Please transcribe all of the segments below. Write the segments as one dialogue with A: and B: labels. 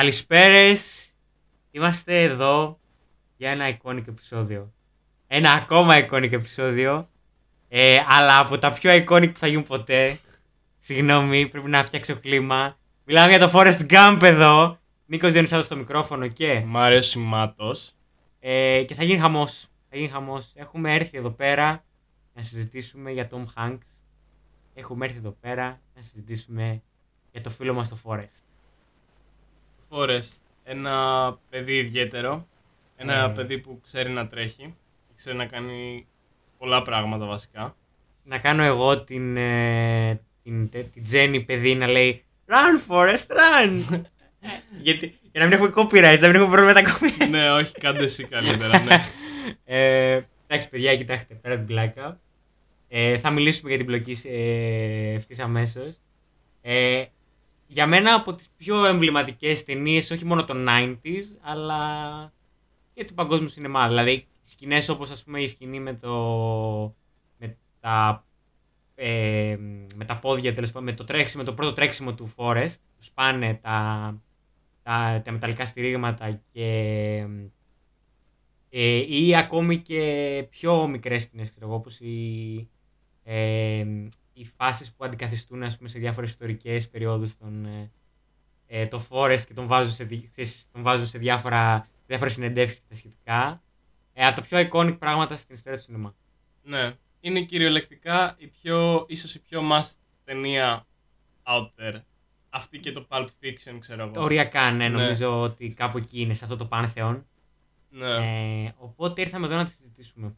A: Καλησπέρες. Είμαστε εδώ για ένα iconic επεισόδιο. Ένα ακόμα iconic επεισόδιο. Ε, αλλά από τα πιο iconic που θα γίνουν ποτέ. Συγγνώμη, πρέπει να φτιάξω κλίμα. Μιλάμε για το Forest Gump εδώ. Νίκος Διονυσάτος στο μικρόφωνο και...
B: Μάριο Σιμάτος.
A: Ε, και θα γίνει χαμός. Θα γίνει χαμός. Έχουμε έρθει εδώ πέρα να συζητήσουμε για Tom Hanks. Έχουμε έρθει εδώ πέρα να συζητήσουμε για το φίλο μας το Forest.
B: Forrest, ένα παιδί ιδιαίτερο. Ένα
A: Ε.
B: παιδί που ξέρει να τρέχει. Ξέρει να κάνει πολλά πράγματα βασικά.
A: να κάνω εγώ την, ε, την, τε- την Τζέννη παιδί να λέει Run Forest, run! Γιατί, για να μην έχουμε copyright, να μην έχουμε πρόβλημα με τα copyright.
B: ναι, όχι, κάντε εσύ καλύτερα, ναι.
A: ε, εντάξει, παιδιά, κοιτάξτε, πέρα από την πλάκα. Ε, θα μιλήσουμε για την πλοκή ε, ευθύς αμέσως. Ε, για μένα από τις πιο εμβληματικές ταινίες, όχι μόνο των 90s, αλλά και του παγκόσμιου σινεμά. Δηλαδή, σκηνές όπως ας πούμε η σκηνή με το... με τα, ε, με τα πόδια, τέλος πάντων, με το τρέξιμο, το πρώτο τρέξιμο του Forest, που σπάνε τα, τα, τα μεταλλικά στηρίγματα και ε, ή ακόμη και πιο μικρές σκηνές, ξέρω εγώ, όπως οι, ε, οι φάσεις που αντικαθιστούν ας πούμε, σε διάφορες ιστορικές περιόδους τον, ε, ε, το Forest και τον βάζουν σε, δι- ξέρεις, τον βάζουν σε διάφορα, διάφορες συνεντεύξεις και τα σχετικά. Ε, από τα πιο iconic πράγματα στην ιστορία του σινεμά.
B: ναι. Είναι κυριολεκτικά η πιο, ίσως η πιο must ταινία out there. Αυτή και το Pulp Fiction, ξέρω εγώ.
A: Οριακά, ναι,
B: Ναι.
A: νομίζω ότι κάπου εκεί είναι, σε αυτό το πάνθεον.
B: Ναι.
A: Ε, οπότε ήρθαμε εδώ να τη συζητήσουμε.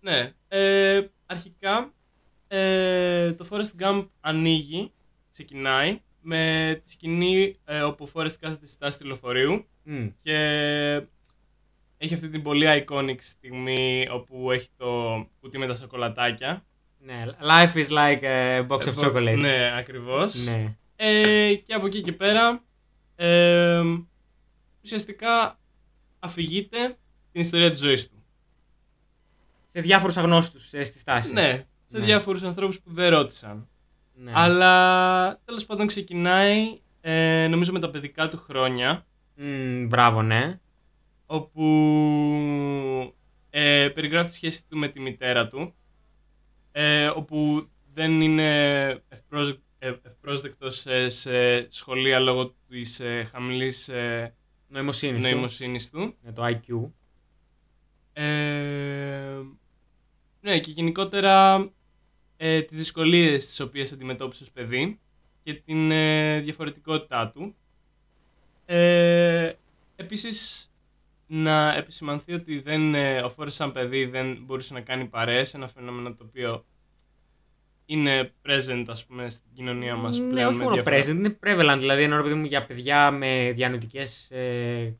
B: Ναι. Ε, αρχικά, ε, το Forrest Gump ανοίγει, ξεκινάει, με τη σκηνή ε, όπου ο Forrest κάθεται στη στάση του λεωφορείου
A: Μμ.
B: και έχει αυτή την πολύ iconic στιγμή όπου έχει το κουτί με τα σοκολατάκια.
A: Ναι, life is like a box of
B: Ε,
A: chocolate.
B: Ναι, ακριβώς.
A: Ναι.
B: Ε, και από εκεί και πέρα, ε, ουσιαστικά αφηγείται την ιστορία της ζωής του.
A: Σε διάφορους αγνώστους ε, στη στάση.
B: Ναι, σε
A: Ναι.
B: διάφορους ανθρώπους που δεν ρώτησαν.
A: Ναι.
B: Αλλά τέλος πάντων ξεκινάει, ε, νομίζω με τα παιδικά του χρόνια,
A: Μμ, μπράβο, ναι.
B: όπου ε, περιγράφει τη σχέση του με τη μητέρα του, ε, όπου δεν είναι ευπρόσ, ε, ευπρόσδεκτος ε, σε σχολεία λόγω της ε, χαμηλής ε,
A: Νοημοσύνης. του.
B: νοημοσύνης του.
A: Με το IQ.
B: Ε, ναι, και γενικότερα ε, τις δυσκολίες τις οποίες αντιμετώπισε ως παιδί και την ε, διαφορετικότητά του. Ε, επίσης, να επισημανθεί ότι δεν, ε, ο Φόρες σαν παιδί δεν μπορούσε να κάνει παρέες, ένα φαινόμενο το οποίο είναι present, ας πούμε, στην κοινωνία μας
A: ναι,
B: πλέον.
A: όχι
B: με
A: μόνο
B: διάφορα-
A: present, είναι prevalent. Δηλαδή, ενώ ρε παιδί μου για παιδιά με διανοητικές ε,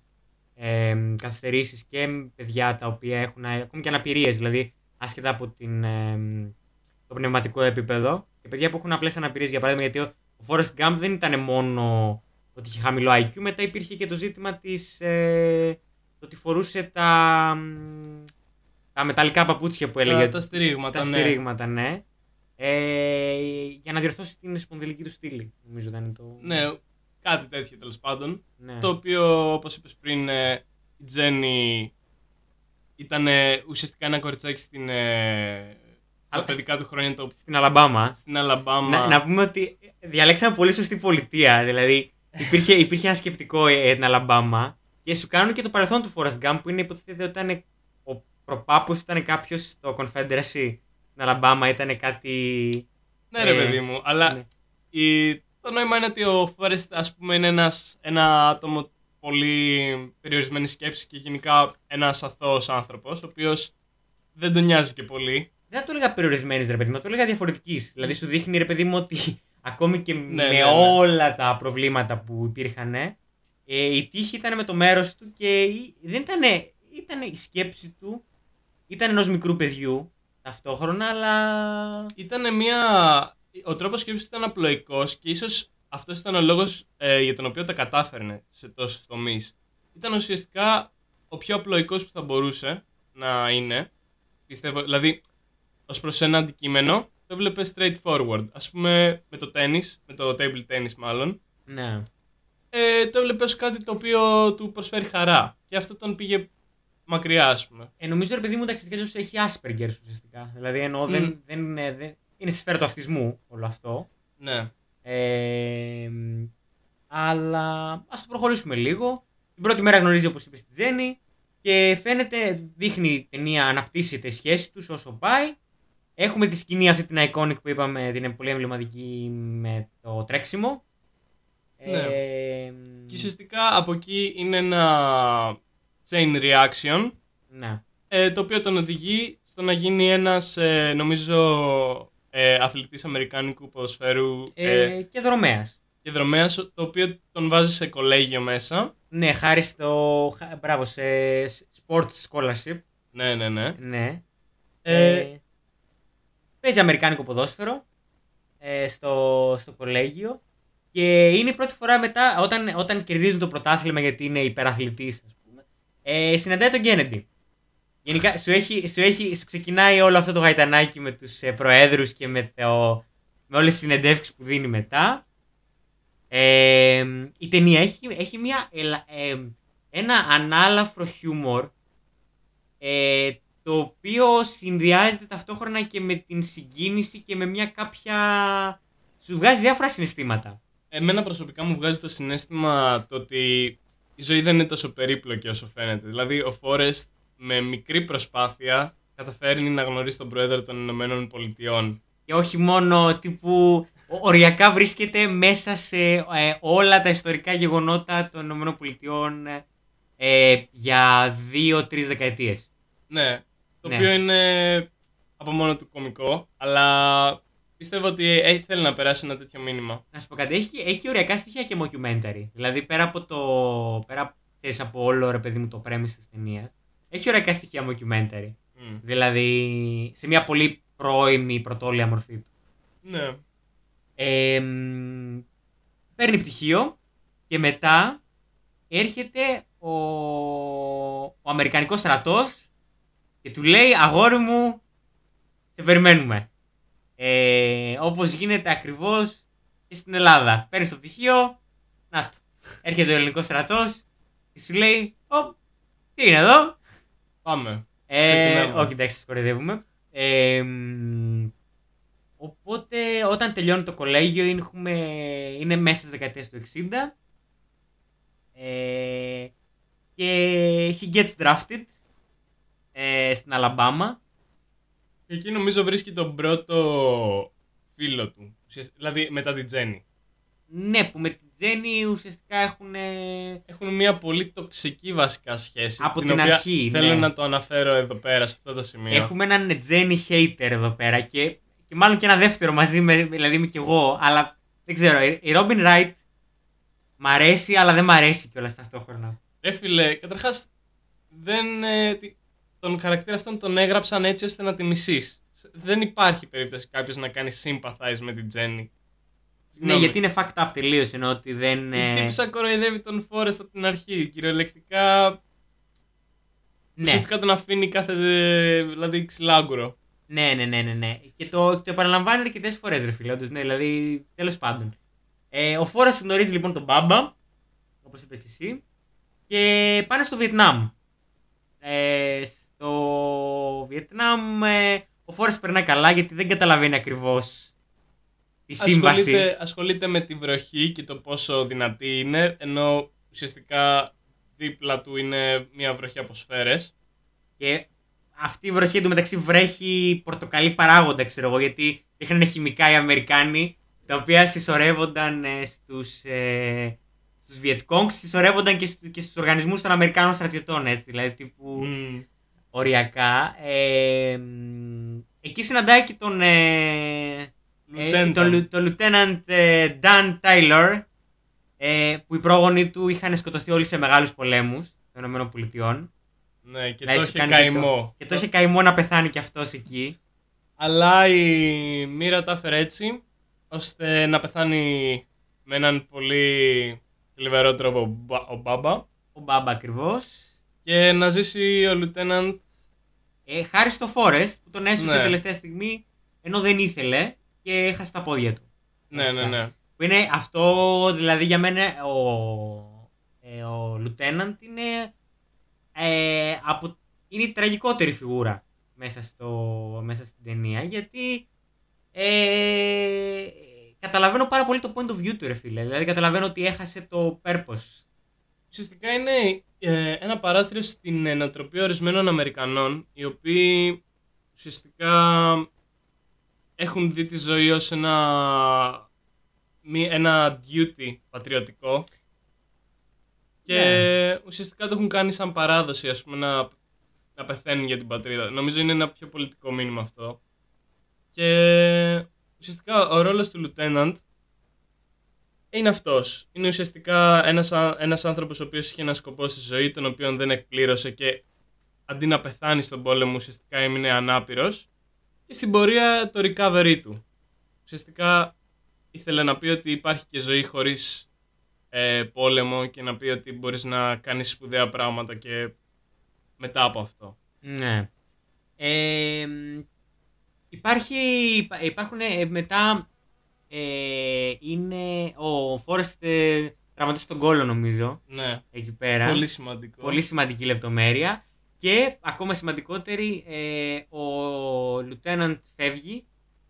A: ε, καθυστερήσεις και με παιδιά τα οποία έχουν ε, ακόμη και αναπηρίες, δηλαδή άσχετα από την, ε, το πνευματικό επίπεδο. Και παιδιά που έχουν απλές αναπηρίες, για παράδειγμα, γιατί ο, ο Forrest Gump δεν ήταν μόνο ότι είχε χαμηλό IQ, μετά υπήρχε και το ζήτημα της, ε, το ότι φορούσε τα, μ, τα μεταλλικά παπούτσια που έλεγε.
B: Τα, τα στηρίγματα,
A: τα
B: ναι.
A: στηρίγματα, ναι. Ε, για να διορθώσει την σπονδυλική του στήλη, νομίζω ήταν το.
B: Ναι, κάτι τέτοιο τέλος πάντων.
A: ναι.
B: Το οποίο, όπως είπες πριν, ε, η Τζέννη ήταν ε, ουσιαστικά ένα κοριτσάκι στην, ε, στα
A: Α,
B: παιδικά του χρόνια το,
A: Στην Αλαμπάμα.
B: στην Αλαμπάμα.
A: Να, να πούμε ότι διαλέξαμε πολύ σωστή πολιτεία. Δηλαδή, υπήρχε, υπήρχε ένα σκεπτικό ε, την Αλαμπάμα και σου κάνουν και το παρελθόν του Forrest Gump που είναι υποτίθεται ότι ήταν ο προπάπους ήταν κάποιος στο Confederacy στην Αλαμπάμα, ήταν κάτι.
B: Ναι, ρε
A: ε,
B: παιδί μου, αλλά
A: ναι.
B: η, το νόημα είναι ότι ο Φόρεστ, ας πούμε, είναι ένας, ένα άτομο πολύ περιορισμένης σκέψης και γενικά ένας αθώος άνθρωπος, ο οποίος δεν τον νοιάζει και πολύ.
A: Δεν θα το έλεγα περιορισμένης, ρε παιδί μου, θα το έλεγα διαφορετικής. Δηλαδή, σου δείχνει, ρε παιδί μου, ότι ακόμη και με
B: ναι, ναι.
A: όλα τα προβλήματα που υπήρχαν, ε, η τύχη ήταν με το μέρος του και η- δεν ήταν. Ήταν η σκέψη του, ήταν ενός μικρού παιδιού ταυτόχρονα, αλλά.
B: Ήταν μια... Ο τρόπος σκέψης του ήταν απλοϊκός και ίσως αυτός ήταν ο λόγος ε, για τον οποίο τα κατάφερνε σε τόσους τομείς. Ήταν ουσιαστικά ο πιο απλοϊκός που θα μπορούσε να είναι. Πιστεύω, δηλαδή, ως προς ένα αντικείμενο, το έβλεπε straightforward. Ας πούμε με το tennis, με το table tennis μάλλον.
A: Ναι.
B: ε, το έβλεπες ως κάτι το οποίο του προσφέρει χαρά. Και αυτό τον πήγε μακριά, ας πούμε.
A: Ε, νομίζω ρε παιδί μου ταξιδιάρι έχει Asperger ουσιαστικά. Δηλαδή εννοώ
B: Μμ.
A: δεν, δεν, είναι, δεν, είναι στη σφαίρα του αυτισμού όλο αυτό.
B: Ναι.
A: Ε, αλλά ας το προχωρήσουμε λίγο. Την πρώτη μέρα γνωρίζει όπως είπες τη Τζέννη και φαίνεται, δείχνει η ταινία αναπτύσσεται η σχέση τους όσο πάει. Έχουμε τη σκηνή αυτή την iconic που είπαμε, την είναι πολύ εμβληματική με το τρέξιμο.
B: Ναι.
A: Ε,
B: Και ουσιαστικά από εκεί είναι ένα chain reaction
A: ναι.
B: ε, το οποίο τον οδηγεί στο να γίνει ένας ε, νομίζω ε, αθλητής αμερικάνικου ποδοσφαίρου ε,
A: Ε, και δρομέας.
B: και δρομέας το οποίο τον βάζει σε κολέγιο μέσα.
A: Ναι, χάρη στο. χα- Μπράβο, σε sports scholarship.
B: Ναι, ναι, ναι.
A: Ναι.
B: Ε,
A: Ε, παίζει αμερικάνικο ποδόσφαιρο ε, στο, στο κολέγιο και είναι η πρώτη φορά μετά όταν, όταν κερδίζουν το πρωτάθλημα γιατί είναι υπεραθλητής ας πούμε ε, συναντάει τον Κέννεντι. Γενικά σου, έχει, σου, έχει, σου ξεκινάει όλο αυτό το γαϊτανάκι με τους ε, προέδρους και με, το, με όλες τις συνεντεύξεις που δίνει μετά. Ε, η ταινία έχει, έχει μια, ελα- ε, ένα ανάλαφρο χιούμορ ε, το οποίο συνδυάζεται ταυτόχρονα και με την συγκίνηση και με μια κάποια... Σου βγάζει διάφορα συναισθήματα.
B: Εμένα προσωπικά μου βγάζει το συνέστημα το ότι η ζωή δεν είναι τόσο περίπλοκη όσο φαίνεται. Δηλαδή, ο Φόρεστ με μικρή προσπάθεια καταφέρνει να γνωρίσει τον Πρόεδρο των Ηνωμένων Πολιτειών.
A: Και όχι μόνο τύπου ο- οριακά βρίσκεται μέσα σε ε, όλα τα ιστορικά γεγονότα των ΗΠΑ ε, για δύο-τρεις δεκαετίες.
B: Ναι, το
A: Ναι.
B: οποίο είναι από μόνο του κωμικό, αλλά πιστεύω ότι ε, θέλει να περάσει ένα τέτοιο μήνυμα.
A: Να σου πω κάτι, έχει, έχει ωριακά στοιχεία και mockumentary. Δηλαδή πέρα από το. πέρα ξέρεις, από όλο ρε παιδί μου το premise της ταινίας, έχει ωριακά στοιχεία mockumentary.
B: Μμ.
A: Δηλαδή σε μια πολύ πρώιμη πρωτόλια μορφή του.
B: Ναι.
A: Ε, μ, παίρνει πτυχίο και μετά έρχεται ο, ο Αμερικανικός στρατός και του λέει αγόρι μου σε περιμένουμε. Ε, όπως γίνεται ακριβώς και στην Ελλάδα. Παίρνεις το πτυχίο, να το. Έρχεται ο ελληνικός στρατός και σου λέει «Ω, τι είναι εδώ,
B: Πάμε.
A: ε,
B: Ξεκινάμε.
A: όχι, εντάξει, σας κοροϊδεύουμε. Ε, μ, οπότε, όταν τελειώνει το κολέγιο, είναι, έχουμε, είναι μέσα στις δεκαετίες του 60. Ε, και he gets drafted ε, στην Αλαμπάμα.
B: Και εκεί νομίζω βρίσκει τον πρώτο φίλο του. ουσιαστικά- Δηλαδή μετά την Τζέννη.
A: Ναι, που με την Τζέννη ουσιαστικά έχουν...
B: Έχουν μια πολύ τοξική βασικά σχέση.
A: Από την
B: οποία
A: αρχή,
B: Θέλω
A: ναι.
B: να το αναφέρω εδώ πέρα, σε αυτό το σημείο.
A: Έχουμε έναν Τζέννη hater εδώ πέρα και, και μάλλον και ένα δεύτερο μαζί με, δηλαδή είμαι κι εγώ, αλλά δεν ξέρω. Η η Robin Wright μ' αρέσει, αλλά δεν μ' αρέσει κιόλας ταυτόχρονα.
B: Ρε φίλε, καταρχάς δεν. ε, τι- τον χαρακτήρα αυτόν τον έγραψαν έτσι ώστε να τη μισείς. Δεν υπάρχει περίπτωση κάποιος να κάνει sympathize με την Τζέννη.
A: Ναι, γιατί είναι fucked up τελείως ενώ ότι δεν.
B: Η
A: ε,
B: τύπησα κοροϊδεύει τον Φόρεστ από την αρχή. Κυριολεκτικά.
A: ναι.
B: Ουσιαστικά τον αφήνει κάθε. ε, δηλαδή ξυλάγκουρο.
A: ναι, ναι, ναι, ναι, ναι. Και το, το επαναλαμβάνει αρκετές φορές, ρε φίλε. Όντως, ναι, δηλαδή τέλος πάντων. Ε, ο Φόρα γνωρίζει λοιπόν τον Μπάμπα, όπως είπες και εσύ, και πάνε στο Βιετνάμ. Ε, στο Βιετνάμ ε, ο Φόρες περνάει καλά γιατί δεν καταλαβαίνει ακριβώς τη σύμβαση.
B: Ασχολείται, ασχολείται με τη βροχή και το πόσο δυνατή είναι, ενώ ουσιαστικά δίπλα του είναι μια βροχή από σφαίρες.
A: Και αυτή η βροχή εντωμεταξύ βρέχει πορτοκαλί παράγοντα, ξέρω εγώ, γιατί είχαν χημικά οι Αμερικάνοι, τα οποία συσσωρεύονταν ε, στους, ε, στους Βιετκόγκ, συσσωρεύονταν και, στους, και στους οργανισμούς των Αμερικάνων στρατιωτών, έτσι, δηλαδή τύπου
B: Μμμ.
A: Οριακά. Ε, μ, εκεί συναντάει και τον, ε, ε,
B: Lieutenant.
A: τον, Λου- τον Lieutenant ε, Dan Taylor, ε, που οι πρόγονοι του είχαν σκοτωθεί όλοι σε μεγάλους πολέμους των ΗΠΑ.
B: Ναι, και
A: Να
B: το
A: έχει
B: είχε
A: κάνει
B: καημό.
A: Και το είχε καημό να πεθάνει κι αυτός εκεί.
B: Αλλά η μοίρα τα έφερε έτσι, ώστε να πεθάνει με έναν πολύ θλιβερό τρόπο ο Μπα- ο Μπάμπα
A: Ο Μπάμπα ακριβώς.
B: Και να ζήσει ο Lieutenant
A: Ε, χάρη στο Forest που τον έσωσε
B: Ναι.
A: τελευταία στιγμή ενώ δεν ήθελε και έχασε τα πόδια του.
B: Ναι,
A: Βασικά.
B: ναι, ναι.
A: Που Που είναι αυτό, δηλαδή για μένα ο, ε, ο Lieutenant είναι, ε, από, είναι η τραγικότερη φιγούρα μέσα, στο, μέσα στην ταινία γιατί ε, καταλαβαίνω πάρα πολύ το point of view του ρε φίλε. Δηλαδή καταλαβαίνω ότι έχασε το purpose.
B: Ουσιαστικά είναι ε, ένα παράθυρο στην ε, νοοτροπία ορισμένων Αμερικανών οι οποίοι ουσιαστικά έχουν δει τη ζωή ως ένα, μη- ένα duty πατριωτικό και
A: Ναι.
B: ουσιαστικά το έχουν κάνει σαν παράδοση ας πούμε να, να πεθαίνουν για την πατρίδα. Νομίζω είναι ένα πιο πολιτικό μήνυμα αυτό. Και ουσιαστικά ο ρόλος του Lieutenant είναι αυτός. Είναι ουσιαστικά ένας, α- ένας άνθρωπος ο οποίος είχε ένα σκοπό στη ζωή τον οποίο δεν εκπλήρωσε και αντί να πεθάνει στον πόλεμο ουσιαστικά έμεινε ανάπηρος και στην πορεία το recovery του. Ουσιαστικά ήθελε να πει ότι υπάρχει και ζωή χωρίς ε, πόλεμο και να πει ότι μπορείς να κάνεις σπουδαία πράγματα και μετά από αυτό.
A: Ναι. Ε, υπάρχει, υπά- υπάρχουν ε, μετά ε, είναι ο Φόρεστ ε, τραυματίσει τον κόλλο νομίζω
B: Ναι,
A: εκεί πέρα.
B: πολύ σημαντικό.
A: Πολύ σημαντική λεπτομέρεια. Και ακόμα σημαντικότερη, ε, ο Lieutenant φεύγει,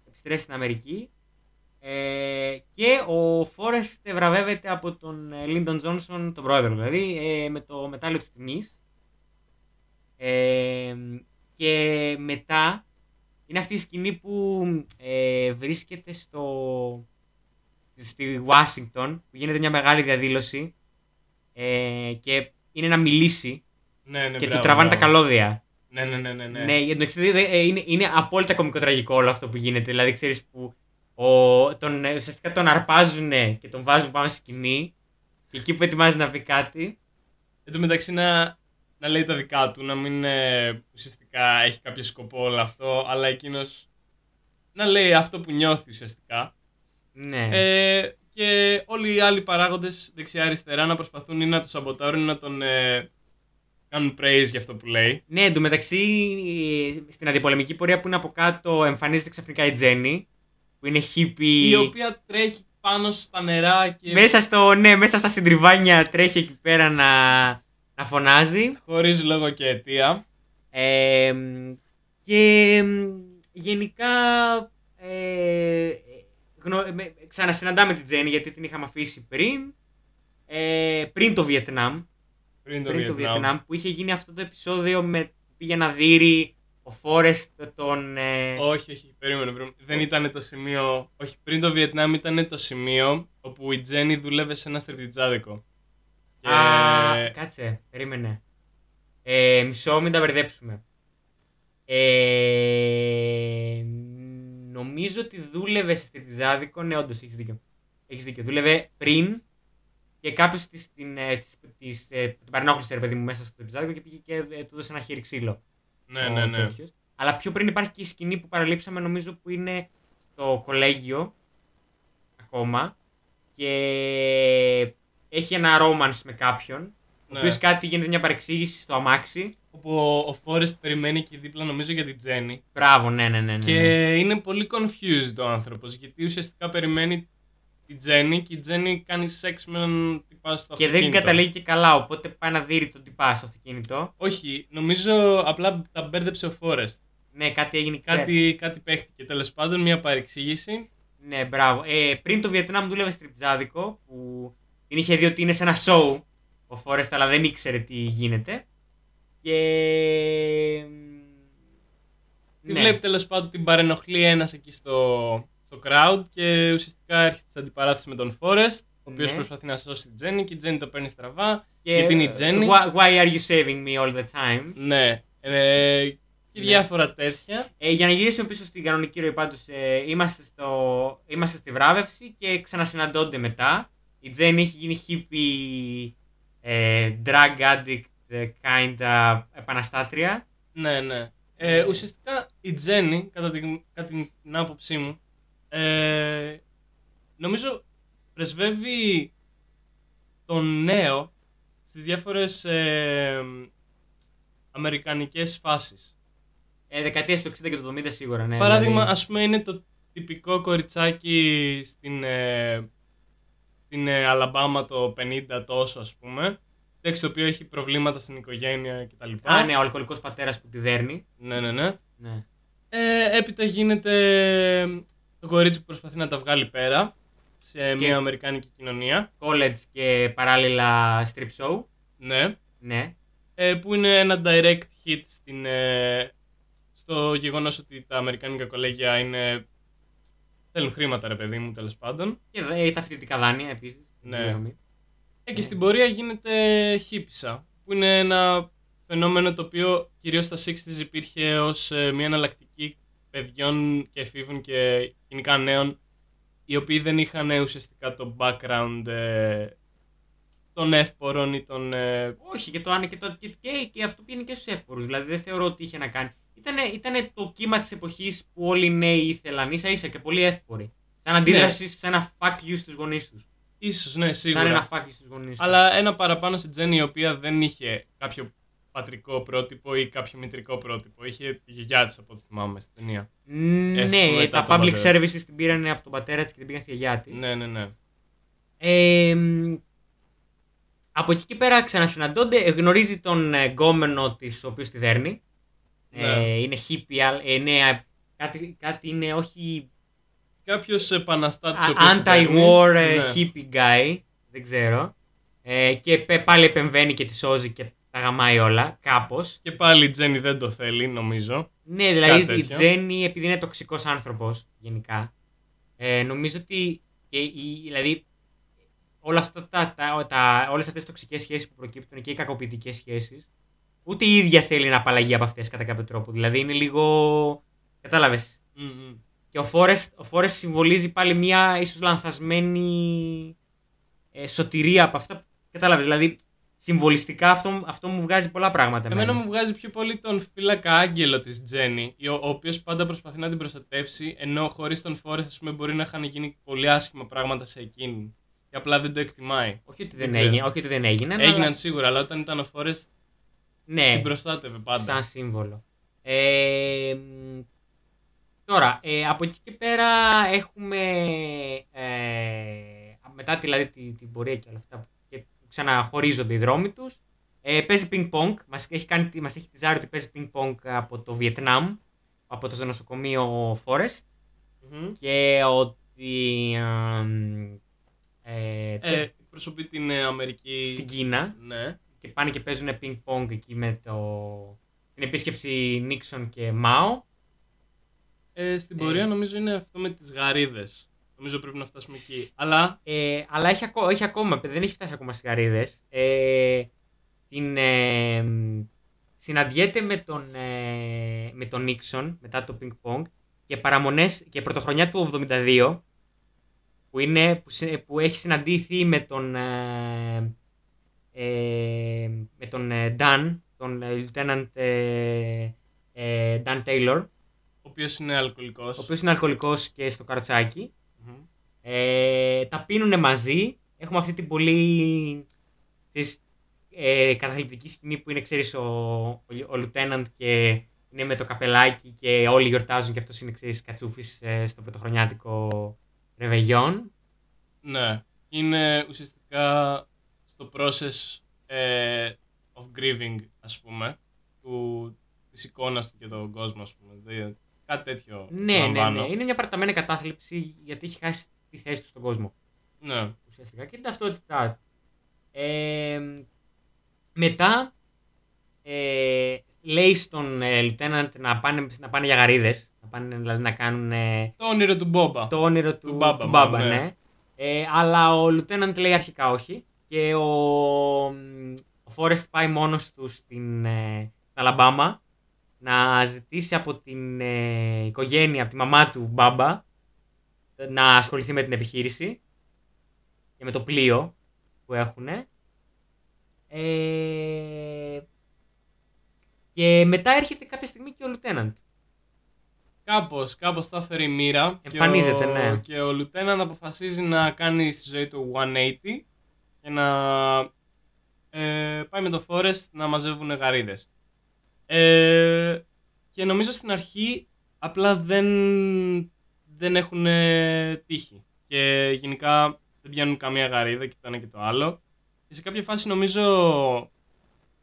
A: επιστρέφει στην Αμερική ε, και ο Φόρεστ βραβεύεται από τον Λίντον Τζόνσον, τον πρόεδρο δηλαδή, ε, με το μετάλλιο της τιμής. Ε, και μετά είναι αυτή η σκηνή που ε, βρίσκεται στο, στη Washington που γίνεται μια μεγάλη διαδήλωση ε, και είναι να μιλήσει
B: Ναι, ναι,
A: και
B: μπράβο,
A: του τραβάνε τα
B: μπράβο.
A: καλώδια.
B: Ναι, ναι, ναι, ναι. ναι.
A: Ναι, για τον εξή, ε, είναι, είναι απόλυτα κομικοτραγικό όλο αυτό που γίνεται. Δηλαδή, ξέρεις που ο, τον, ε, ουσιαστικά τον αρπάζουν και τον βάζουν πάνω στη σκηνή και εκεί που ετοιμάζει να πει κάτι.
B: Εν τω μεταξύ να, να λέει τα δικά του, να μην ε, ουσιαστικά έχει κάποιο σκοπό όλο αυτό, αλλά εκείνος να λέει αυτό που νιώθει ουσιαστικά.
A: Ναι.
B: Ε, και όλοι οι άλλοι παράγοντες δεξιά-αριστερά να προσπαθούν ή να το σαμποτάρουν ή να τον ε, κάνουν praise για αυτό που λέει.
A: Ναι, εντωμεταξύ ε, στην αντιπολεμική πορεία που είναι από κάτω εμφανίζεται ξαφνικά η Τζέννη που είναι hippie.
B: Η οποία τρέχει πάνω στα νερά και
A: Μέσα, στο, ναι, μέσα στα συντριβάνια τρέχει εκεί πέρα να, να φωνάζει.
B: χωρίς λόγο και αιτία.
A: Ε, και μ, γενικά ε, γνω, με, ξανασυναντάμε την Τζέννη γιατί την είχαμε αφήσει πριν. Ε, πριν το Βιετνάμ.
B: Πριν το
A: πριν το
B: Βιετνάμ.
A: Βιετνάμ που είχε γίνει αυτό το επεισόδιο με πήγε να δείρει ο Φόρεστ τον. Ε,
B: Όχι, όχι, περίμενε, περίμενε. Δεν ήταν το σημείο. Όχι, πριν το Βιετνάμ ήταν το σημείο όπου η Τζέννη δούλευε σε ένα στριπτιτζάδικο. Και...
A: Α, κάτσε, περίμενε. Ε, μισό, μην τα μπερδέψουμε. Ε, νομίζω ότι δούλευε σε στριπτιζάδικο. Ναι, όντως έχεις δίκιο. Έχεις δίκιο. Δούλευε πριν και κάποιος της, την, ε, της, της, ε, την παρενόχλησε, ρε παιδί μου, μέσα στο στριπτιζάδικο και πήγε και ε, του έδωσε ένα χέρι ξύλο.
B: ναι,
A: ο
B: ναι, ναι.
A: τέτοιος. Αλλά πιο πριν υπάρχει και η σκηνή που παραλείψαμε, νομίζω που είναι στο κολέγιο ακόμα και έχει ένα romance με κάποιον. Ο
B: Ναι.
A: οποίος κάτι γίνεται μια παρεξήγηση στο αμάξι.
B: Όπου ο, ο Φόρεστ περιμένει εκεί δίπλα, νομίζω, για την Τζέννη.
A: Μπράβο, ναι, ναι, ναι. ναι.
B: Και
A: ναι.
B: είναι πολύ confused ο άνθρωπος. Γιατί ουσιαστικά περιμένει την Τζέννη και η Τζέννη κάνει σεξ με έναν τυπά στο
A: Και δεν
B: αυτοκίνητο.
A: καταλήγει και καλά, οπότε πάει να δει τον τυπά στο αυτοκίνητο.
B: Όχι, νομίζω απλά τα μπέρδεψε ο Φόρεστ.
A: Ναι, κάτι έγινε εκεί πέρα.
B: Κάτι, κάτι παίχτηκε. Τέλος πάντων, μια παρεξήγηση.
A: Ναι, μπράβο. Ε, πριν το Βιετνάμ δούλευε στριπτζάδικο που την είχε δει ότι είναι σε ένα show ο Φόρεστ, αλλά δεν ήξερε τι γίνεται. Και.
B: Τη
A: ναι.
B: βλέπει τέλος πάντων την παρενοχλεί ένας εκεί στο, στο crowd και ουσιαστικά έρχεται σε αντιπαράθεση με τον Φόρεστ, ο οποίος
A: Ναι.
B: προσπαθεί να σώσει την Τζέννη και η Τζέννη το παίρνει στραβά.
A: Και,
B: γιατί είναι η Τζέννη;
A: Why, why are you saving me all the time?
B: Ναι. Ε, και
A: Ναι.
B: διάφορα τέτοια.
A: Ε, για να γυρίσουμε πίσω στην κανονική ροή, πάντως ε, είμαστε, στο, είμαστε στη βράβευση και ξανασυναντώνται μετά. Η Τζέννη έχει γίνει hippie ε, drug addict ε, kinda επαναστάτρια.
B: Ναι, ναι. Ε, ουσιαστικά η Τζέννη, κατά την, κατά την άποψή μου, ε, νομίζω πρεσβεύει τον νέο στις διάφορες ε, αμερικανικές φάσεις.
A: Ε, δεκαετίες του 60 και του 70 σίγουρα, ναι.
B: Παράδειγμα,
A: δηλαδή.
B: ας πούμε, είναι το τυπικό κοριτσάκι στην, ε, στην ε, Αλαμπάμα το 50 τόσο ας πούμε. Εντάξει, το οποίο έχει προβλήματα στην οικογένεια κτλ.
A: Α, ναι, ο αλκοολικός πατέρας που τη δέρνει.
B: ναι, ναι, ναι.
A: Ναι.
B: Ε, έπειτα γίνεται το κορίτσι που προσπαθεί να τα βγάλει πέρα σε μια αμερικάνικη κοινωνία.
A: College και παράλληλα strip show.
B: Ναι.
A: Ναι.
B: Ε, που είναι ένα direct hit στην, ε, στο γεγονός ότι τα αμερικάνικα κολέγια είναι... θέλουν χρήματα ρε παιδί μου τέλος πάντων.
A: Και ε, τα φοιτητικά δάνεια επίσης.
B: Ναι. Ε, και στην πορεία γίνεται χίπισα, που είναι ένα φαινόμενο το οποίο κυρίως στα 60s υπήρχε ως ε, μια εναλλακτική παιδιών και εφήβων και γενικά νέων οι οποίοι δεν είχαν ε, ουσιαστικά το background ε, των εύπορων ή των... ε,
A: Όχι, και το, άνε- και, το, και, και, και αυτό πήγαινε και στους εύπορους. Δηλαδή δεν θεωρώ ότι είχε να κάνει. Ήτανε, ήτανε το κύμα της εποχής που όλοι οι νέοι ήθελαν ίσα ίσα και πολύ εύποροι. Σαν αντίδραση σε ένα fuck you στους γονείς τους.
B: ίσως, ναι,
A: Σαν
B: σίγουρα.
A: ένα fuck you στους γονείς τους.
B: Αλλά ένα παραπάνω σε Τζέννη η οποία δεν είχε κάποιο πατρικό πρότυπο ή κάποιο μητρικό πρότυπο. Είχε τη γιαγιά της από ό,τι θυμάμαι στην ταινία.
A: Ναι,
B: μετά
A: τα
B: τον
A: public
B: πατέρας
A: services την πήραν από τον πατέρα της και την πήγαν στη γιαγιά της.
B: Ναι, ναι, ναι.
A: Ε, μ, από εκεί και πέρα ξανασυναντώνται, ε, γνωρίζει τον ε, γκόμενο της, ο οποίος τη δέρνει.
B: Ναι.
A: Ε, είναι hippie, αλ- ε, ναι, κάτι, κάτι είναι όχι
B: Κάποιος επαναστάτης ο
A: α-
B: οποίος
A: anti-war
B: την
A: ε,
B: παίρνει. Ναι.
A: hippie guy, δεν ξέρω. Ε, και πε- πάλι επεμβαίνει και τη σώζει και τα γαμάει όλα, κάπως.
B: Και πάλι η Τζέννη δεν το θέλει, νομίζω.
A: Ναι, δηλαδή
B: Κάτι
A: η
B: τέτοιο.
A: Τζέννη, επειδή είναι τοξικός άνθρωπος γενικά, ε, νομίζω ότι και η, δηλαδή, όλα αυτά τα, τα, τα, όλες αυτές τις τοξικές σχέσεις που προκύπτουν και οι κακοποιητικές σχέσεις, ούτε η ίδια θέλει να απαλλαγεί από αυτές κατά κάποιο τρόπο. Δηλαδή είναι λίγο, κατάλαβες,
B: Μμ, μμ.
A: και ο Φόρεστ, ο Φόρεστ συμβολίζει πάλι μια ίσως λανθασμένη ε, σωτηρία από αυτά. Κατάλαβες, δηλαδή συμβολιστικά αυτό, αυτό μου βγάζει πολλά πράγματα.
B: Εμένα
A: εμένα.
B: μου βγάζει πιο πολύ τον φύλακα άγγελο της Τζέννη, ο, ο οποίος πάντα προσπαθεί να την προστατεύσει, ενώ χωρίς τον Φόρεστ, ας πούμε, μπορεί να είχαν γίνει πολύ άσχημα πράγματα σε εκείνη. Και απλά δεν το εκτιμάει.
A: Όχι ότι
B: Δεν
A: δεν,
B: ξέρω.
A: έγινε, όχι ότι δεν έγινε.
B: Έγιναν
A: αλλά-
B: σίγουρα, αλλά όταν ήταν ο Φόρεστ
A: ναι,
B: την προστάτευε πάντα.
A: σαν σύμβολο. Ε, μ, τώρα, ε, από εκεί και πέρα έχουμε ε, μετά δηλαδή την, την πορεία και όλα αυτά και που ξαναχωρίζονται οι δρόμοι τους. Ε, παίζει ping pong. Μας έχει, κάνει, μας έχει τυζάρει ότι παίζει ping pong από το Βιετνάμ, από το νοσοκομείο Forest
B: Μμμ.
A: και ότι εμ, ε,
B: Ε, προσωπεί την ε, Αμερική.
A: στην Κίνα
B: Ναι.
A: Και πάνε και παίζουν ping pong εκεί με το, την επίσκεψη Νίξον και Μάο.
B: Ε, στην
A: Ε.
B: πορεία νομίζω είναι αυτό με τις γαρίδες. Νομίζω πρέπει να φτάσουμε εκεί. Αλλά
A: Ε, αλλά έχει, ακό- έχει ακόμα, δεν έχει φτάσει ακόμα στις γαρίδες. Ε, την, ε, μ, συναντιέται με τον, ε, με τον Νίξον μετά το ping pong και παραμονές και πρωτοχρονιά του 72 που, είναι, που, συ- που έχει συναντήθει με τον ε, ε, με τον ε, Dan, τον ε, Lieutenant ε, ε, Dan Taylor,
B: ο οποίος είναι αλκοολικός.
A: ο οποίος είναι αλκοολικός και στο καροτσάκι. Ε, τα πίνουν μαζί. Έχουμε αυτή την πολύ της, ε, καταθλιπτική σκηνή που είναι, ξέρεις, ο, ο, ο Lieutenant και είναι με το καπελάκι και όλοι γιορτάζουν και αυτός είναι, ξέρεις, κατσούφης ε, στο πρωτοχρονιάτικο ρεβεγιόν.
B: Ναι. Είναι ουσιαστικά στο process ε, of grieving, ας πούμε, του, της εικόνας του και τον κόσμο, ας πούμε. Δηλαδή, κάτι τέτοιο
A: Ναι, ναι,
B: λαμβάνω.
A: ναι. Είναι μια παραταμένη κατάθλιψη γιατί έχει χάσει τη θέση του στον κόσμο.
B: Ναι.
A: ουσιαστικά και την ταυτότητά του. Ε, μετά ε, λέει στον ε, Lieutenant να πάνε, να πάνε για γαρίδες, να πάνε δηλαδή να κάνουν ε,
B: Το όνειρο του Μπόμπα.
A: το όνειρο του,
B: Του μπάμπα,
A: του μπάμπα
B: ναι.
A: ναι. Ε, αλλά ο Lieutenant λέει αρχικά όχι και ο, ο Forrest πάει μόνος τους στην ε, Αλαμπάμα να ζητήσει από την ε, οικογένεια, από τη μαμά του μπάμπα να ασχοληθεί με την επιχείρηση και με το πλοίο που έχουν. Ε, και μετά έρχεται κάποια στιγμή και ο Lieutenant.
B: Κάπως, κάπως θα έφερε η μοίρα.
A: Εμφανίζεται,
B: και ο,
A: ναι.
B: Και ο Lieutenant αποφασίζει να κάνει στη ζωή του 180 και να ε, πάει με το Forest να μαζεύουν γαρίδες. Ε, και νομίζω στην αρχή απλά δεν, δεν έχουν τύχη. Και γενικά δεν πιάνουν καμία γαρίδα και το ένα και το άλλο. Και σε κάποια φάση νομίζω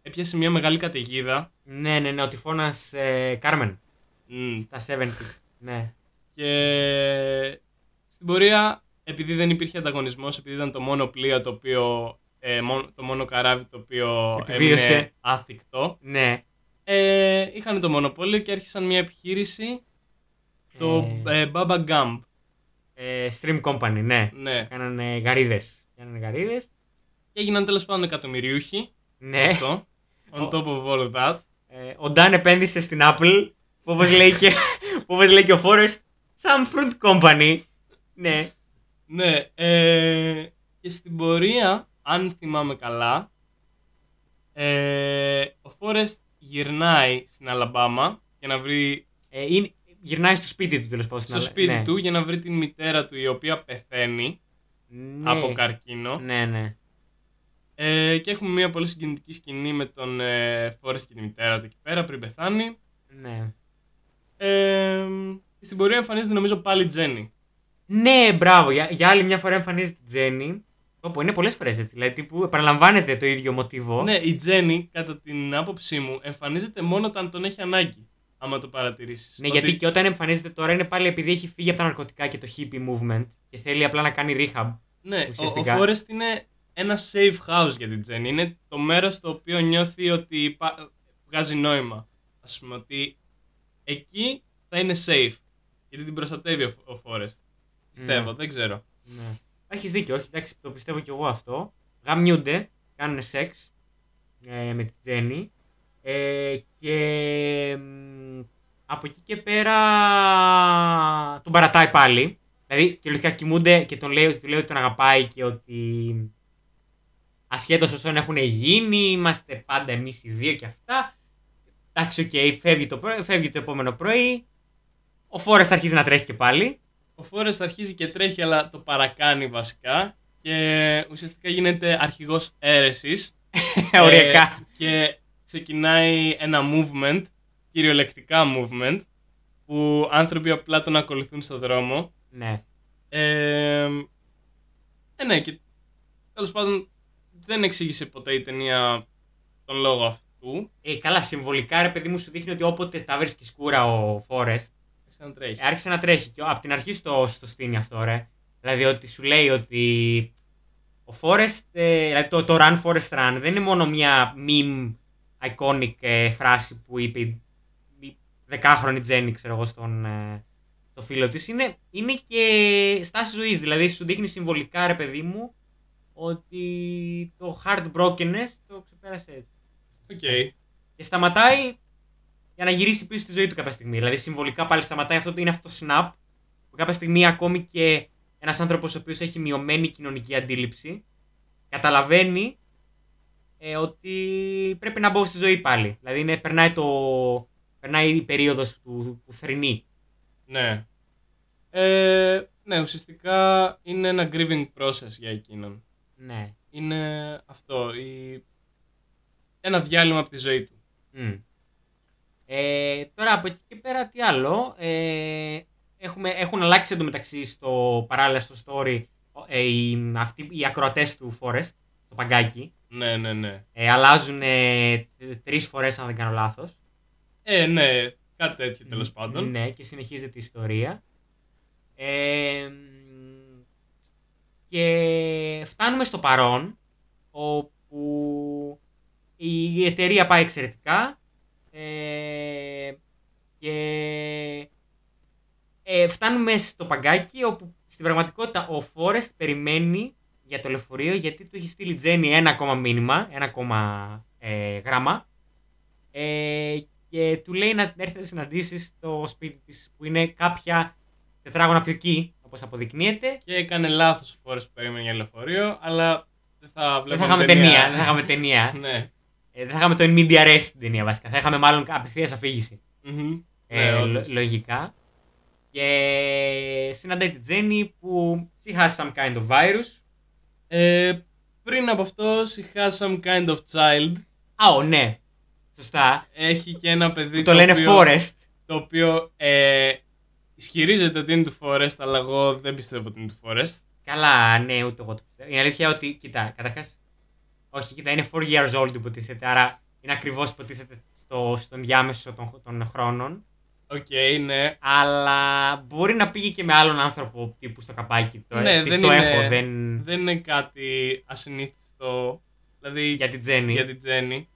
B: έπιασε μια μεγάλη καταιγίδα.
A: Ναι, ναι, ναι, ο τυφώνα ε, Κάρμεν
B: Μμ,
A: στα 70s. Ναι.
B: Και στην πορεία, επειδή δεν υπήρχε ανταγωνισμός, επειδή ήταν το μόνο πλοίο το οποίο, ε, μόνο- το μόνο καράβι το οποίο
A: Επιβίωσε.
B: έμεινε άθικτο,
A: Ναι.
B: ε, είχαν το μονοπόλιο και άρχισαν μια επιχείρηση, το
A: Ε.
B: ε, Baba Gump.
A: Ε, Stream Company, ναι.
B: Ναι.
A: Κάνανε γαρίδες. Κάνανε γαρίδες.
B: Και έγιναν τέλος πάντων εκατομμυριούχοι.
A: Ναι.
B: Αυτό. On top of all of that.
A: Ε, ο Νταν επένδυσε στην Apple, που όπως λέει και, που όπως λέει και ο Forrest, some fruit company. Ναι.
B: Ναι. Ε, και στην πορεία, αν θυμάμαι καλά, ε, ο Φόρεστ γυρνάει στην Αλαμπάμα για να βρει
A: Ε, είναι, γυρνάει στο σπίτι του τέλος πάντων. στην
B: στο
A: Αλλά-
B: σπίτι
A: ναι.
B: του για να βρει την μητέρα του η οποία πεθαίνει
A: Ναι.
B: από καρκίνο.
A: Ναι, ναι.
B: Ε, και έχουμε μια πολύ συγκινητική σκηνή με τον ε, Φόρεστ και τη μητέρα του εκεί πέρα πριν πεθάνει.
A: Ναι.
B: Ε, και στην πορεία εμφανίζεται νομίζω πάλι η Τζέννη.
A: Ναι, μπράβο. Για, για άλλη μια φορά εμφανίζεται η Τζέννη. Όπου είναι πολλές φορές έτσι. Δηλαδή, τύπου επαναλαμβάνεται το ίδιο μοτίβο.
B: Ναι, η Τζέννη, κατά την άποψή μου, εμφανίζεται μόνο όταν τον έχει ανάγκη. Άμα το παρατηρήσεις.
A: Ναι, γιατί και όταν εμφανίζεται τώρα είναι πάλι επειδή έχει φύγει από τα ναρκωτικά και το hippie movement και θέλει απλά να κάνει rehab.
B: Ναι, ο, ο
A: ουσιαστικά.
B: Forrest είναι ένα safe house για την Τζέννη. Είναι το μέρος στο οποίο νιώθει ότι υπά- βγάζει νόημα. Α πούμε ότι εκεί θα είναι safe. Γιατί την προστατεύει ο, ο Forrest. Πιστεύω,
A: Ναι.
B: δεν ξέρω.
A: Ναι. Έχεις δίκιο, όχι, εντάξει, το πιστεύω κι εγώ αυτό. Γαμιούνται, κάνουν σεξ ε, με τη Τζέννη. Ε, και μ, από εκεί και πέρα τον παρατάει πάλι. Δηλαδή, κυριολεκτικά κοιμούνται και τον λέει, του λέει ότι τον αγαπάει και ότι ασχέτως όσων έχουν γίνει, είμαστε πάντα εμείς οι δύο και αυτά. Εντάξει, οκ, φεύγει, το πρωί, φεύγει το επόμενο πρωί. Ο Φόρεστ αρχίζει να τρέχει και πάλι.
B: Ο Forrest αρχίζει και τρέχει, αλλά το παρακάνει βασικά. Και ουσιαστικά γίνεται αρχηγός αίρεσης.
A: Οριακά.
B: Ε, και ξεκινάει ένα movement, κυριολεκτικά movement, που άνθρωποι απλά τον ακολουθούν στο δρόμο.
A: Ναι.
B: Ε, ε, ναι, και τέλος πάντων δεν εξήγησε ποτέ η ταινία τον λόγο αυτού.
A: Ε, καλά, συμβολικά ρε παιδί μου σου δείχνει ότι όποτε τα βρίσκεις σκούρα ο Φόρεστ,
B: Άρχισε να τρέχει.
A: άρχισε να τρέχει. Και από την αρχή στο, στο στείνει αυτό, ρε. Δηλαδή ότι σου λέει ότι ο Φόρεστ, ε, δηλαδή το, το Run Forest Run δεν είναι μόνο μια meme iconic ε, φράση που είπε η η δεκάχρονη Τζέννη, ξέρω εγώ, στον ε, το φίλο της. Είναι, είναι και στάση ζωής, δηλαδή σου δείχνει συμβολικά, ρε παιδί μου, ότι το heartbrokenness το ξεπέρασε έτσι.
B: Οκ.
A: Και σταματάει για να γυρίσει πίσω στη ζωή του κάποια στιγμή. Δηλαδή, συμβολικά πάλι σταματάει αυτό, είναι αυτό το snap που κάποια στιγμή ακόμη και ένας άνθρωπος ο οποίος έχει μειωμένη κοινωνική αντίληψη καταλαβαίνει ε, ότι πρέπει να μπω στη ζωή πάλι. Δηλαδή, είναι, περνάει, το, περνάει η περίοδος του, του θρηνή.
B: Ναι. Ε, ναι, ουσιαστικά είναι ένα grieving process για εκείνον.
A: Ναι.
B: Είναι αυτό, η... ένα διάλειμμα από τη ζωή του.
A: Μμ. Ε, τώρα από εκεί και πέρα τι άλλο. Ε, έχουμε, έχουν αλλάξει εντωμεταξύ στο παράλληλα στο story ε, οι, αυτοί, οι ακροατές του Forest, στο παγκάκι.
B: Ναι, ναι, ναι.
A: Ε, αλλάζουν ε, τρεις φορές αν δεν κάνω λάθος.
B: Ε, ναι, κάτι τέτοιο τέλος πάντων.
A: Ναι, και συνεχίζεται η ιστορία. Ε, μ, και φτάνουμε στο παρόν, όπου η εταιρεία πάει εξαιρετικά ε, και ε, φτάνουμε στο παγκάκι όπου στην πραγματικότητα ο Φόρεστ περιμένει για το λεωφορείο γιατί του έχει στείλει η Τζέννη ένα ακόμα μήνυμα, ένα ακόμα ε, γράμμα ε, και του λέει να έρθει να συναντήσει στο σπίτι της που είναι κάποια τετράγωνα πιο εκεί όπως αποδεικνύεται
B: Και έκανε λάθος φορέ που περίμενε για λεωφορείο, αλλά δεν θα
A: δεν
B: βλέπαμε
A: θα είχαμε ταινία, δεν θα είχαμε ταινία.
B: ναι.
A: Ε, δεν θα είχαμε το in media res στην ταινία βασικά. Θα είχαμε μάλλον απευθείας αφήγηση.
B: Μμμ.
A: Ε,
B: Ναι,
A: λο-
B: όντως.
A: λογικά. Και συναντάει την Τζέννη που she has some kind of virus.
B: Ε, πριν από αυτό, she has some kind of child.
A: Α, ο, ναι. Σωστά.
B: Έχει και ένα παιδί
A: Που το λένε
B: οποίο,
A: Forest.
B: Το οποίο ε, ισχυρίζεται ότι είναι του Forest, αλλά εγώ δεν πιστεύω ότι είναι του Forest.
A: Καλά, ναι, ούτε εγώ το πιστεύω. Η αλήθεια ότι, κοίτα, καταρχάς. Όχι, κοίτα, είναι 4 years old υποτίθεται. Άρα είναι ακριβώς υποτίθεται στο, στον διάμεσο των, των χρόνων.
B: Οκ, ναι.
A: Αλλά μπορεί να πήγε και με άλλον άνθρωπο τύπου στο καπάκι. Το,
B: Ναι,
A: της
B: δεν
A: το
B: είναι-
A: έχω, δεν.
B: Δεν είναι κάτι ασυνήθιστο. Δηλαδή
A: Για την Τζέννη.
B: για την Τζέννη.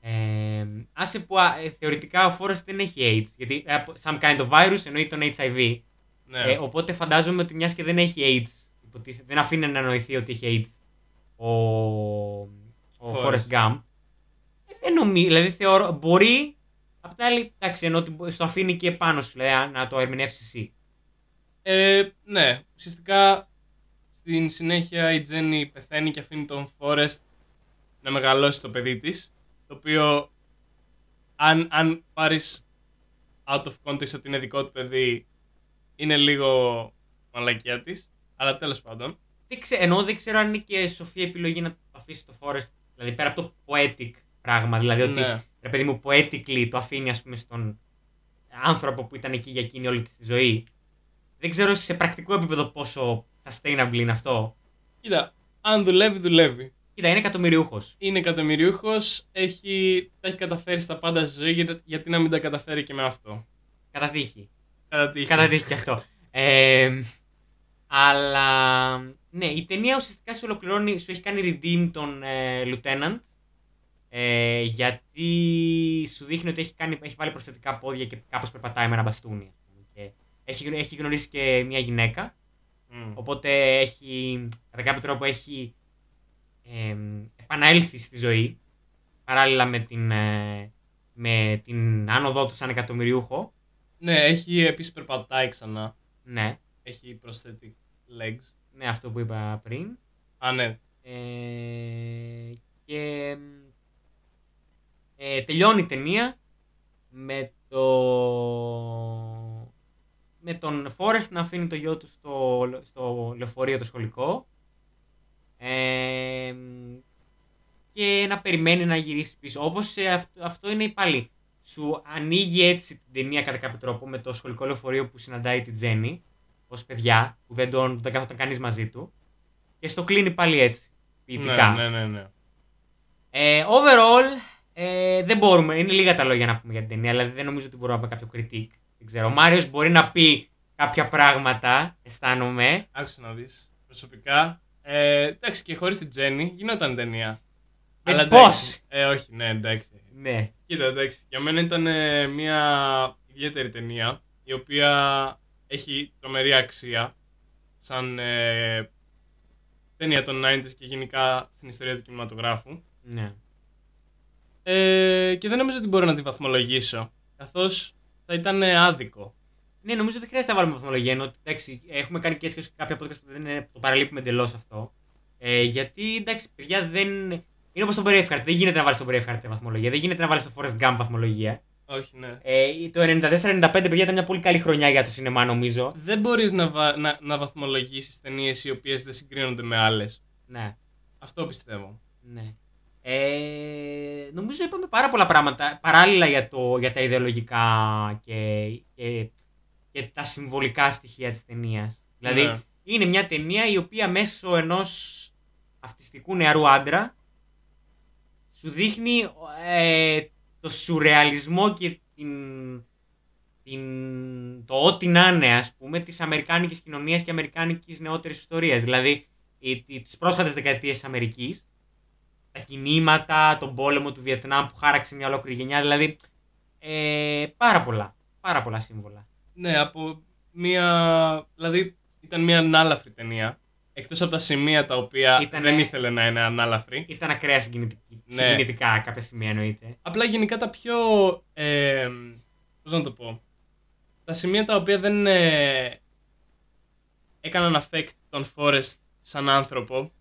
A: Ε, άσε που α, ε, θεωρητικά ο Φόρεστ δεν έχει AIDS. Γιατί ε, από- some kind of virus εννοεί τον HIV.
B: Ναι.
A: Ε, οπότε φαντάζομαι ότι μιας και δεν έχει AIDS. υποτίθεται, δεν αφήνει να εννοηθεί ότι έχει AIDS ο, ο
B: Forrest.
A: Forrest Gump. Ε, δεν νομίζω. Δηλαδή θεωρώ. Μπορεί. Απ' την άλλη, εντάξει, ενώ ότι μπο- στο αφήνει και πάνω σου, λέει, να το ερμηνεύσεις εσύ.
B: Ε, ναι, ουσιαστικά στην συνέχεια η Τζέννη πεθαίνει και αφήνει τον Φόρεστ να μεγαλώσει το παιδί της, το οποίο αν, αν πάρεις out of context ότι είναι δικό του παιδί, είναι λίγο μαλακία της, αλλά τέλος πάντων.
A: Δεν ξέ, ενώ δεν ξέρω αν είναι και σοφή επιλογή να το αφήσει το Forrest. Δηλαδή πέρα από το poetic πράγμα. Δηλαδή ότι
B: Ναι.
A: ρε παιδί μου poetically το αφήνει ας πούμε στον άνθρωπο που ήταν εκεί για εκείνη όλη της τη ζωή. Δεν ξέρω σε πρακτικό επίπεδο πόσο sustainable είναι αυτό.
B: Κοίτα, αν δουλεύει, δουλεύει.
A: Κοίτα, είναι εκατομμυριούχος.
B: Είναι εκατομμυριούχος, έχει, τα έχει καταφέρει στα πάντα στη ζωή, γιατί- γιατί να μην τα καταφέρει και με αυτό;
A: Κατά τύχη.
B: Κατά τύχη.
A: Κατά τύχη και αυτό. Ε, αλλά ναι, η ταινία ουσιαστικά σου ολοκληρώνει, σου έχει κάνει redeem τον ε, Lieutenant. Ε, γιατί σου δείχνει ότι έχει, κάνει, έχει βάλει προσθετικά πόδια και κάπως περπατάει με ένα μπαστούνι. ας πούμε, Και έχει, γνω- έχει γνωρίσει και μια γυναίκα.
B: Μμ.
A: Οπότε έχει, κατά κάποιο τρόπο έχει ε, επαναέλθει στη ζωή. Παράλληλα με την, ε, με την άνοδό του σαν εκατομμυριούχο.
B: Ναι, έχει επίσης περπατάει ξανά.
A: Ναι,
B: Έχει prosthetic legs.
A: Ναι, αυτό που είπα πριν.
B: Α, ναι.
A: Ε, και ε, τελειώνει η ταινία με το με τον Φόρεστ να αφήνει το γιο του στο, στο λεωφορείο το σχολικό ε, και να περιμένει να γυρίσει πίσω. Όπως ε, αυτό, αυτό είναι πάλι. Σου ανοίγει έτσι την ταινία κατά κάποιο τρόπο με το σχολικό λεωφορείο που συναντάει την Τζέννη ως παιδιά που δεν, τον, δεν καθόταν κανείς μαζί του και στο κλείνει πάλι έτσι. Ποιητικά.
B: Ναι, ναι, ναι, ναι.
A: Ε, overall, ε, δεν μπορούμε. Είναι λίγα τα λόγια να πούμε για την ταινία, δηλαδή δεν νομίζω ότι μπορούμε να πούμε κάποιο critique. Δεν ξέρω. Ο Μάριος μπορεί να πει κάποια πράγματα, αισθάνομαι.
B: Άκουσα να δεις. Προσωπικά, ε, εντάξει και χωρίς την Τζέννη γινόταν ταινία.
A: Ε,
B: Αλλά
A: πώς;
B: εντάξει. Ε, όχι, ναι, εντάξει.
A: Ναι.
B: Κοίτα, εντάξει. Για μένα ήταν ε, μια ιδιαίτερη ταινία, η οποία έχει τρομερή αξία σαν ε, ταινία των 90s και γενικά στην ιστορία του κινηματογράφου.
A: ναι.
B: Ε, και δεν νομίζω ότι μπορώ να τη βαθμολογήσω, καθώς θα ήταν ε, άδικο.
A: Ναι, νομίζω ότι δεν χρειάζεται να βάλουμε βαθμολογία. Ενώ, εντάξει, έχουμε κάνει και έτσι και σε κάποια podcast που δεν είναι, το παραλείπουμε εντελώς αυτό. Ε, γιατί εντάξει, παιδιά δεν. Είναι όπως τον Braveheart. Δεν γίνεται να βάλεις τον Braveheart βαθμολογία. Δεν γίνεται να βάλεις τον Forrest Gump βαθμολογία.
B: Όχι, ναι.
A: Ε, το 94-95, παιδιά, ήταν μια πολύ καλή χρονιά για το σινεμά, νομίζω.
B: Δεν μπορείς να, βα... να, να βαθμολογήσεις ταινίες οι οποίες δεν συγκρίνονται με άλλες.
A: Ναι.
B: Αυτό πιστεύω.
A: Ναι. Ε, νομίζω είπαμε πάρα πολλά πράγματα παράλληλα για, το, για τα ιδεολογικά και, και, και τα συμβολικά στοιχεία της ταινίας. Δηλαδή
B: Ναι.
A: είναι μια ταινία η οποία μέσω ενός αυτιστικού νεαρού άντρα σου δείχνει ε, το σουρεαλισμό και την, την, το ό,τι να είναι ας πούμε της αμερικάνικης κοινωνίας και αμερικάνικης νεότερης ιστορίας. Δηλαδή οι- οι- τις πρόσφατες δεκαετίες της Αμερικής τα κινήματα, τον πόλεμο του Βιετνάμ που χάραξε μια ολόκληρη γενιά. Δηλαδή, ε, πάρα πολλά. Πάρα πολλά σύμβολα.
B: Ναι, από μία. Δηλαδή ήταν μία ανάλαφρη ταινία. Εκτός από τα σημεία τα οποία
A: Ήτανε-
B: δεν ήθελε να είναι ανάλαφρη.
A: Ήταν ακραία συγκινητική,
B: Ναι.
A: συγκινητικά κάποια σημεία εννοείται.
B: Απλά γενικά τα πιο. Ε, πώς να το πω. Τα σημεία τα οποία δεν ε, έκαναν affect τον Forrest σαν άνθρωπο.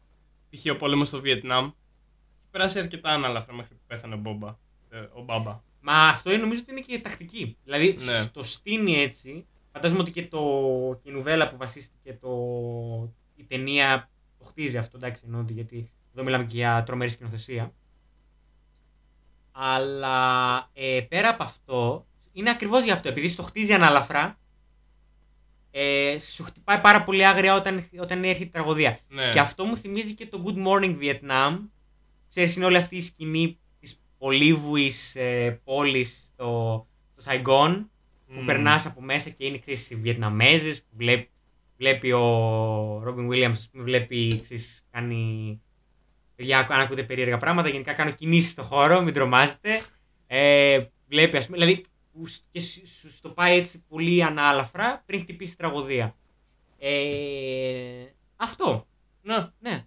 B: Π.χ. ο πόλεμος στο Βιετνάμ. Έχει περάσει αρκετά ανάλαφρα μέχρι που πέθανε ο Μπόμπα. ε, Ο Μπάμπα.
A: Μα αυτό είναι- νομίζω ότι είναι και τακτική. Δηλαδή,
B: Ναι.
A: στο στείνει έτσι. Φαντάζομαι ότι και, το, και η νουβέλα που βασίστηκε το, η ταινία το χτίζει αυτό, εντάξει, εννοώ ότι γιατί εδώ μιλάμε και για τρομερή σκηνοθεσία. Αλλά ε, πέρα από αυτό, είναι ακριβώς γι' αυτό. Επειδή στο χτίζει ανάλαφρα, ε, σου χτυπάει πάρα πολύ άγρια όταν, όταν έρχεται η τραγωδία.
B: Ναι.
A: Και αυτό μου θυμίζει και το Good Morning Vietnam. Ξέρεις, είναι όλη αυτή η σκηνή της πολύβουης ε, πόλης στο, στο Saigon που
B: Μμμ.
A: περνάς από μέσα και είναι ξέρεις, οι Βιετναμέζες που βλέπει, βλέπει ο Ρόμπιν Williams, ας πούμε, βλέπει, ξέρεις, κάνει... Παιδιά, αν ακούτε περίεργα πράγματα, γενικά κάνω κινήσεις στο χώρο, μην τρομάζετε. Ε, βλέπει, ας πούμε, δηλαδή, που σ- και σου, σου στο πάει έτσι πολύ ανάλαφρα πριν χτυπήσει η τραγωδία. Ε, αυτό.
B: Ναι.
A: Ναι.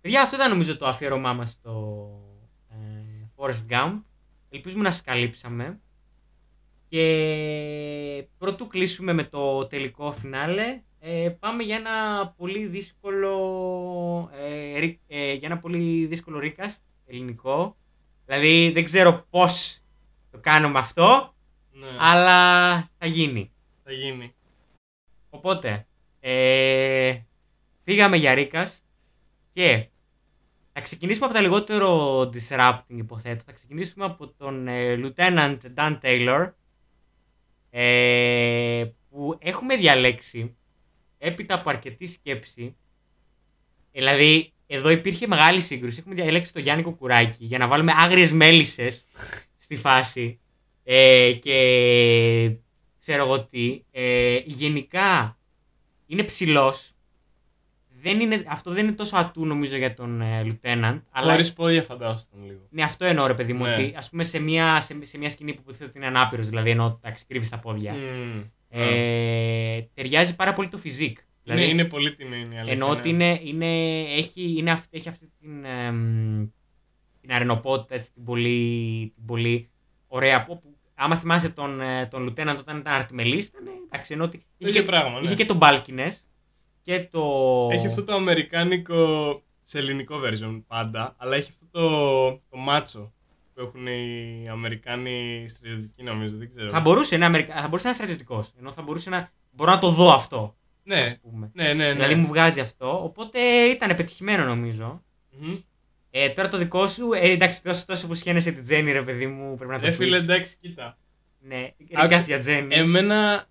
A: Παιδιά, αυτό ήταν νομίζω το αφιέρωμά μας στο ε, Forrest Gump. Ελπίζουμε να σας καλύψαμε. Και πρωτού κλείσουμε με το τελικό φινάλε, ε, πάμε για ένα πολύ δύσκολο ε, ρι- ε, για ένα πολύ δύσκολο recast ελληνικό. Δηλαδή δεν ξέρω πώς το κάνουμε αυτό,
B: ναι.
A: αλλά θα γίνει.
B: Θα γίνει.
A: Οπότε, ε, πήγαμε για Recast και θα ξεκινήσουμε από τα λιγότερο disrupting υποθέτω. Θα ξεκινήσουμε από τον ε, Lieutenant Dan Taylor ε, που έχουμε διαλέξει έπειτα από αρκετή σκέψη δηλαδή εδώ υπήρχε μεγάλη σύγκρουση έχουμε διαλέξει το Γιάννη Κοκουράκη για να βάλουμε άγριες μέλισσες στη φάση ε, και ξέρω εγώ τι ε, γενικά είναι ψηλός δεν είναι, αυτό δεν είναι τόσο ατού νομίζω για τον ε, Lieutenant αλλά
B: Χωρίς πόδια φαντάζομαι λίγο.
A: ναι, αυτό εννοώ ρε παιδί μου.
B: Ναι.
A: Ότι ας πούμε σε μια, σε, σε μια σκηνή που υποθέτω ότι είναι ανάπηρος, δηλαδή ενώ τα κρύβεις τα πόδια.
B: Μμμ.
A: Ε, ταιριάζει πάρα πολύ το φυσικ. Δηλαδή,
B: είναι, είναι πολύ τιμή η αλήθεια.
A: εννοώ ότι
B: ναι.
A: είναι, είναι, έχει, είναι αυ- έχει αυτή την, εμ, την αρενοπότητα, έτσι, την, πολύ, την πολύ ωραία. Που, που, άμα θυμάσαι τον, ε, τον Λουτέναντ όταν ήταν αρτιμελής, ήταν εντάξει, ενώ ότι
B: Το
A: είχε,
B: ίδιο
A: και,
B: πράγμα, ναι.
A: είχε και τον Μπάλκινες και το...
B: Έχει αυτό το αμερικάνικο σε ελληνικό version πάντα, αλλά έχει αυτό το, το μάτσο που έχουν οι Αμερικάνοι στρατιωτικοί νομίζω, δεν ξέρω.
A: Θα μπορούσε, να, Αμερικα... θα μπορούσε να είναι στρατιωτικός, ενώ θα μπορούσε να... Μπορώ να το δω αυτό,
B: ναι,
A: ας πούμε.
B: ναι, ναι, ναι.
A: Δηλαδή μου βγάζει αυτό. Οπότε ήταν πετυχημένο νομίζω.
B: Μμμ.
A: Ε, τώρα το δικό σου, ε, εντάξει, τόσο, τόσο που σχένεσαι την Τζέννη, ρε παιδί μου, πρέπει να το
B: Ρε
A: πεις.
B: φίλε, εντάξει, κοίτα.
A: Ναι,
B: Άκουσα-
A: ρικάς για Τζέννη.
B: Εμένα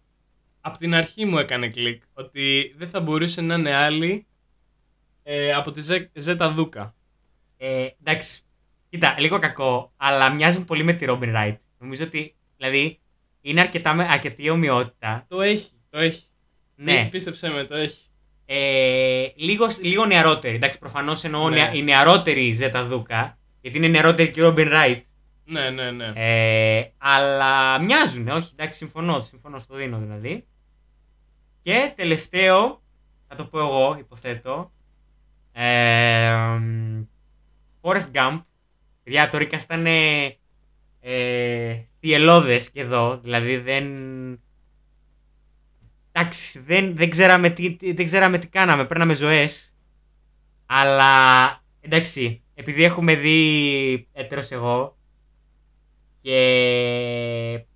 B: από την αρχή μου έκανε κλικ ότι δεν θα μπορούσε να είναι άλλη ε, από τη Ζε- Ζέτα Δούκα.
A: Ε, εντάξει, κοίτα, λίγο κακό, αλλά μοιάζουν πολύ με τη Robin Wright. Νομίζω ότι, δηλαδή, είναι αρκετά, με- αρκετή ομοιότητα.
B: Το έχει, το έχει.
A: Ναι,
B: Πίστεψέ με, το έχει.
A: ε, λίγος, λίγο νεαρότερη. Εντάξει, προφανώς εννοώ
B: Ναι.
A: νεα- η νεαρότερη Ζέτα Δούκα, γιατί είναι νεαρότερη και η Robin Wright.
B: Ναι, ναι, ναι.
A: Ε, αλλά μοιάζουν, όχι, εντάξει, συμφωνώ, συμφωνώ, στο δίνω δηλαδή. Και τελευταίο, θα το πω εγώ, υποθέτω, ε, Forrest Gump, παιδιά, το Recast ήταν ε, θυελώδες και εδώ, δηλαδή δεν... Εντάξει, δεν, δεν, ξέραμε τι, τι- δεν ξέραμε τι κάναμε, παίρναμε ζωές, αλλά εντάξει, επειδή έχουμε δει έτερος εγώ, και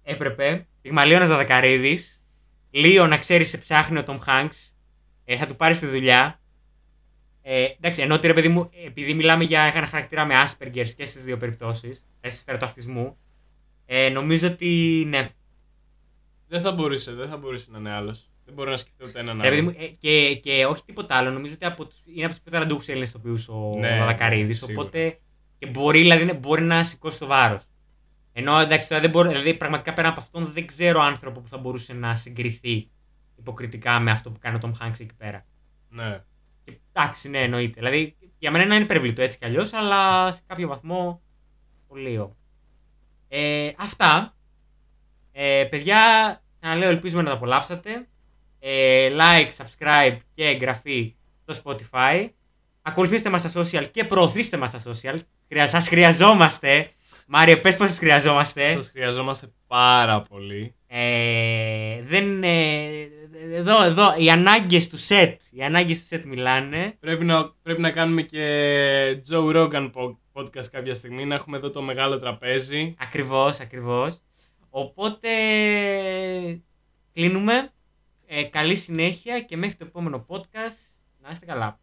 A: έπρεπε. Πυγμαλίωνας Δαδακαρίδης. Λίο να ξέρει σε ψάχνει ο Τόμ Χάνξ. Ε, θα του πάρει τη δουλειά. Ε, εντάξει, ενώ ότι ρε παιδί μου, επειδή μιλάμε για ένα χαρακτήρα με Asperger και στις δύο περιπτώσεις, στη σφαίρα του αυτισμού, ε, νομίζω ότι ναι.
B: Δεν θα μπορούσε, δεν θα μπορούσε να είναι άλλος. Δεν μπορώ να σκεφτώ ούτε έναν
A: Ρε παιδί
B: άλλο.
A: μου, ε, και, και όχι τίποτα άλλο, νομίζω ότι από τους, είναι από τους πιο ταλαντούχους Έλληνες ηθοποιού ο
B: Ναι,
A: Δαδακαρίδη.
B: σίγουρα.
A: Οπότε και μπορεί, δηλαδή, ναι, μπορεί να σηκώσει το βάρος. Ενώ εντάξει, τώρα δεν μπορώ, δηλαδή, πραγματικά πέρα από αυτόν δεν ξέρω άνθρωπο που θα μπορούσε να συγκριθεί υποκριτικά με αυτό που κάνει ο Tom Hanks εκεί πέρα.
B: Ναι.
A: Και, εντάξει, ναι, εννοείται. Δηλαδή, για μένα είναι υπερβλητό έτσι κι αλλιώς, αλλά σε κάποιο βαθμό πολύ ω. Ε, αυτά. Ε, παιδιά, ξαναλέω, ελπίζουμε να τα απολαύσατε. Ε, like, subscribe και εγγραφή στο Spotify. Ακολουθήστε μας στα social και προωθήστε μας στα social. Χρεια- Σας χρειαζόμαστε. Μάριε, πες πως σας χρειαζόμαστε.
B: Σας χρειαζόμαστε πάρα πολύ.
A: Ε, δεν, ε, εδώ, εδώ, οι ανάγκες του set, οι ανάγκες του set μιλάνε.
B: Πρέπει να, πρέπει να κάνουμε και Joe Rogan po- podcast κάποια στιγμή, να έχουμε εδώ το μεγάλο τραπέζι.
A: Ακριβώς, ακριβώς. Οπότε κλείνουμε. Ε, καλή συνέχεια και μέχρι το επόμενο podcast να είστε καλά.